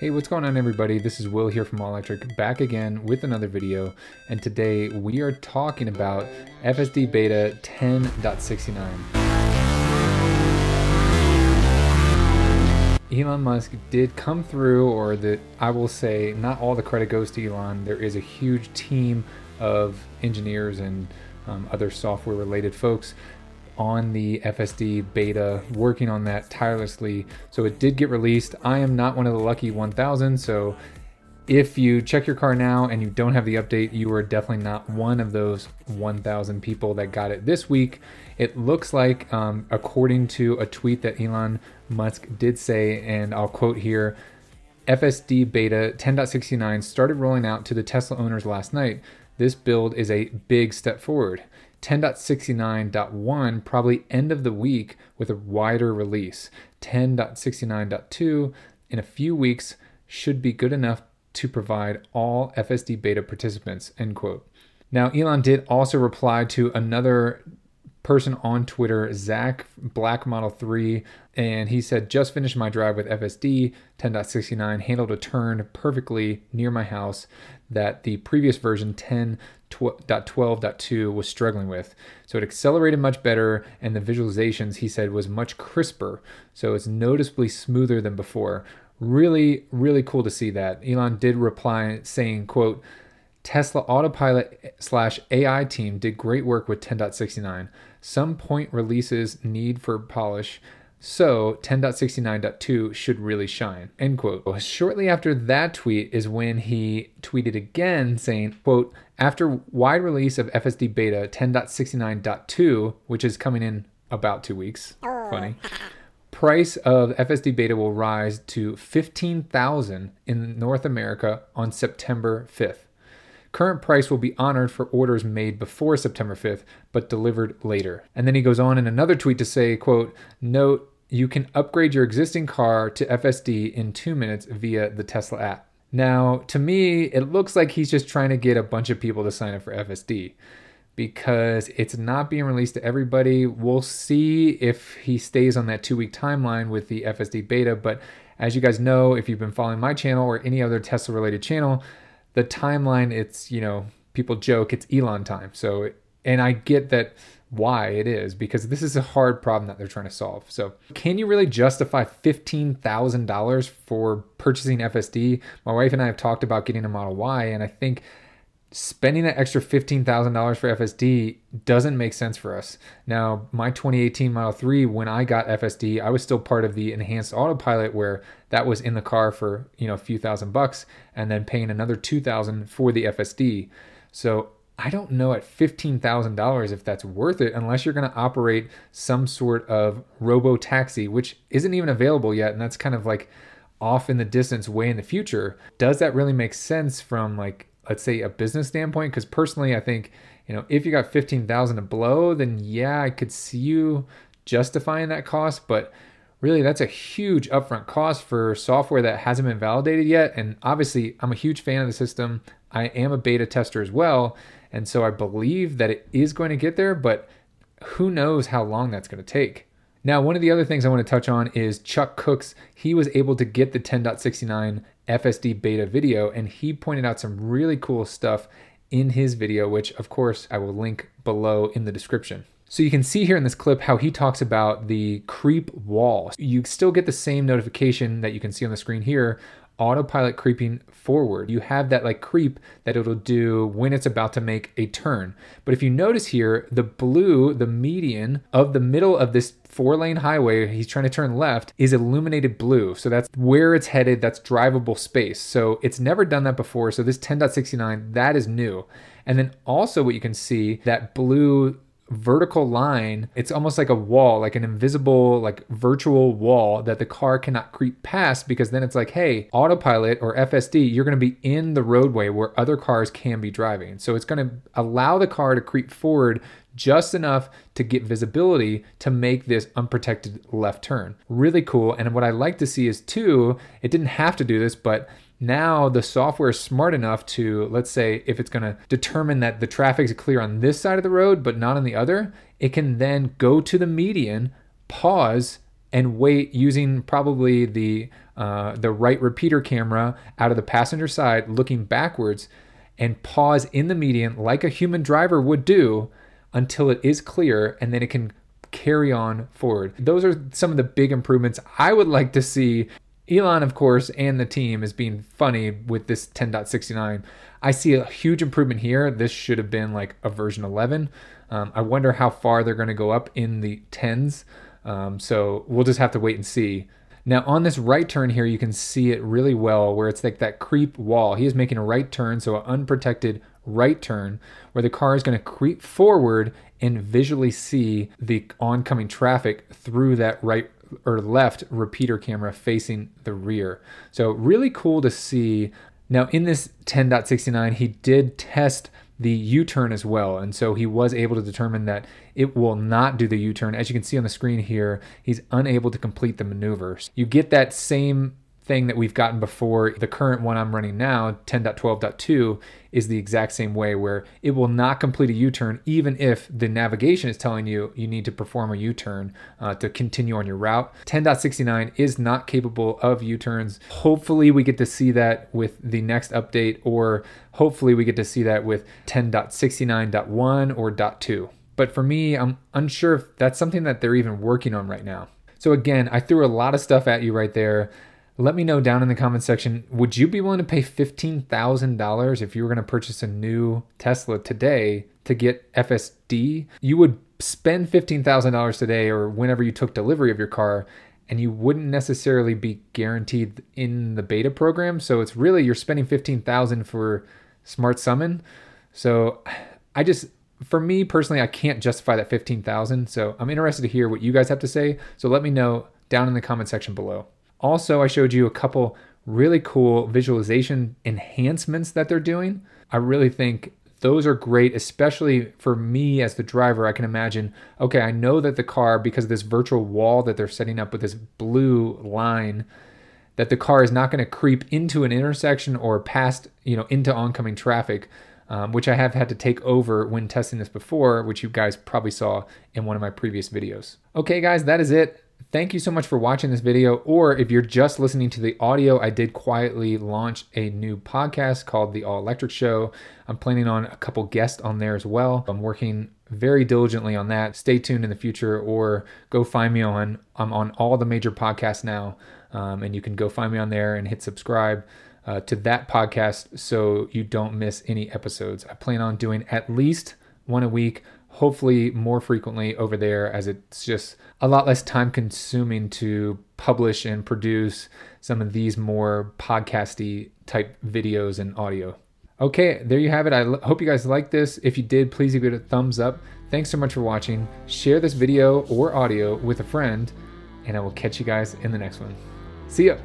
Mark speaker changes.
Speaker 1: Hey, what's going on everybody? This is Will here from All Electric, back again with another video, and today we are talking about FSD Beta 10.69. Elon Musk did come through, or that I will say, not all the credit goes to Elon. There is a huge team of engineers and um, other software related folks on the FSD beta, working on that tirelessly. So it did get released. I am not one of the lucky 1000. So if you check your car now and you don't have the update, you are definitely not one of those 1,000 people that got it this week. It looks like, um, according to a tweet that Elon Musk did say, and I'll quote here FSD beta 10.69 started rolling out to the Tesla owners last night. This build is a big step forward. 10.69.1 probably end of the week with a wider release. 10.69.2 in a few weeks should be good enough to provide all FSD beta participants, end quote. Now, Elon did also reply to another person on Twitter, Zach Black Model 3, and he said, Just finished my drive with FSD 10.69, handled a turn perfectly near my house that the previous version 10.12.2 was struggling with. So it accelerated much better, and the visualizations, he said, was much crisper. So it's noticeably smoother than before. Really, really cool to see that. Elon did reply saying, quote, Tesla Autopilot slash AI team did great work with 10.69. Some point releases need for polish, so 10.69.2 should really shine. End quote. Shortly after that tweet is when he tweeted again saying, quote, after wide release of FSD beta 10.69.2, which is coming in about two weeks. Funny price of FSD beta will rise to 15,000 in North America on September 5th. Current price will be honored for orders made before September 5th but delivered later. And then he goes on in another tweet to say, quote, "Note you can upgrade your existing car to FSD in 2 minutes via the Tesla app." Now, to me, it looks like he's just trying to get a bunch of people to sign up for FSD because it's not being released to everybody. We'll see if he stays on that two week timeline with the FSD beta. But as you guys know, if you've been following my channel or any other Tesla related channel, the timeline, it's, you know, people joke it's Elon time. So, and I get that why it is because this is a hard problem that they're trying to solve. So, can you really justify $15,000 for purchasing FSD? My wife and I have talked about getting a Model Y, and I think spending that extra $15,000 for FSD doesn't make sense for us. Now, my 2018 Model 3 when I got FSD, I was still part of the enhanced autopilot where that was in the car for, you know, a few thousand bucks and then paying another 2000 for the FSD. So, I don't know at $15,000 if that's worth it unless you're going to operate some sort of robo taxi, which isn't even available yet and that's kind of like off in the distance way in the future. Does that really make sense from like let's say a business standpoint because personally i think you know if you got 15000 to blow then yeah i could see you justifying that cost but really that's a huge upfront cost for software that hasn't been validated yet and obviously i'm a huge fan of the system i am a beta tester as well and so i believe that it is going to get there but who knows how long that's going to take now, one of the other things I want to touch on is Chuck Cooks. He was able to get the 10.69 FSD beta video, and he pointed out some really cool stuff in his video, which of course I will link below in the description. So you can see here in this clip how he talks about the creep wall. You still get the same notification that you can see on the screen here autopilot creeping forward. You have that like creep that it'll do when it's about to make a turn. But if you notice here, the blue, the median of the middle of this four lane highway, he's trying to turn left, is illuminated blue. So that's where it's headed. That's drivable space. So it's never done that before. So this 10.69, that is new. And then also what you can see, that blue vertical line it's almost like a wall like an invisible like virtual wall that the car cannot creep past because then it's like hey autopilot or fsd you're going to be in the roadway where other cars can be driving so it's going to allow the car to creep forward just enough to get visibility to make this unprotected left turn. Really cool. And what I like to see is too, it didn't have to do this, but now the software is smart enough to, let's say, if it's going to determine that the traffic is clear on this side of the road, but not on the other, it can then go to the median, pause, and wait using probably the uh, the right repeater camera out of the passenger side, looking backwards, and pause in the median like a human driver would do until it is clear, and then it can carry on forward. Those are some of the big improvements I would like to see. Elon, of course, and the team is being funny with this 10.69. I see a huge improvement here. This should have been like a version 11. Um, I wonder how far they're going to go up in the 10s. Um, so we'll just have to wait and see. Now, on this right turn here, you can see it really well where it's like that creep wall. He is making a right turn, so an unprotected right turn where the car is going to creep forward and visually see the oncoming traffic through that right or left repeater camera facing the rear. So, really cool to see. Now, in this 10.69, he did test the U-turn as well. And so he was able to determine that it will not do the U-turn. As you can see on the screen here, he's unable to complete the maneuvers. You get that same thing that we've gotten before. The current one I'm running now, 10.12.2, is the exact same way where it will not complete a U turn even if the navigation is telling you you need to perform a U turn uh, to continue on your route. 10.69 is not capable of U turns. Hopefully, we get to see that with the next update, or hopefully, we get to see that with 10.69.1 or .2. But for me, I'm unsure if that's something that they're even working on right now. So again, I threw a lot of stuff at you right there. Let me know down in the comment section would you be willing to pay $15,000 if you were going to purchase a new Tesla today to get FSD? You would spend $15,000 today or whenever you took delivery of your car and you wouldn't necessarily be guaranteed in the beta program. So it's really you're spending 15,000 for Smart Summon. So I just for me personally I can't justify that 15,000. So I'm interested to hear what you guys have to say. So let me know down in the comment section below. Also, I showed you a couple really cool visualization enhancements that they're doing. I really think those are great, especially for me as the driver. I can imagine, okay, I know that the car, because of this virtual wall that they're setting up with this blue line, that the car is not going to creep into an intersection or past, you know, into oncoming traffic, um, which I have had to take over when testing this before, which you guys probably saw in one of my previous videos. Okay, guys, that is it. Thank you so much for watching this video. Or if you're just listening to the audio, I did quietly launch a new podcast called The All Electric Show. I'm planning on a couple guests on there as well. I'm working very diligently on that. Stay tuned in the future or go find me on I'm on all the major podcasts now. Um, and you can go find me on there and hit subscribe. Uh, to that podcast so you don't miss any episodes. I plan on doing at least one a week hopefully more frequently over there as it's just a lot less time consuming to publish and produce some of these more podcasty type videos and audio. Okay, there you have it. I l- hope you guys like this. If you did, please give it a thumbs up. Thanks so much for watching. Share this video or audio with a friend, and I will catch you guys in the next one. See ya.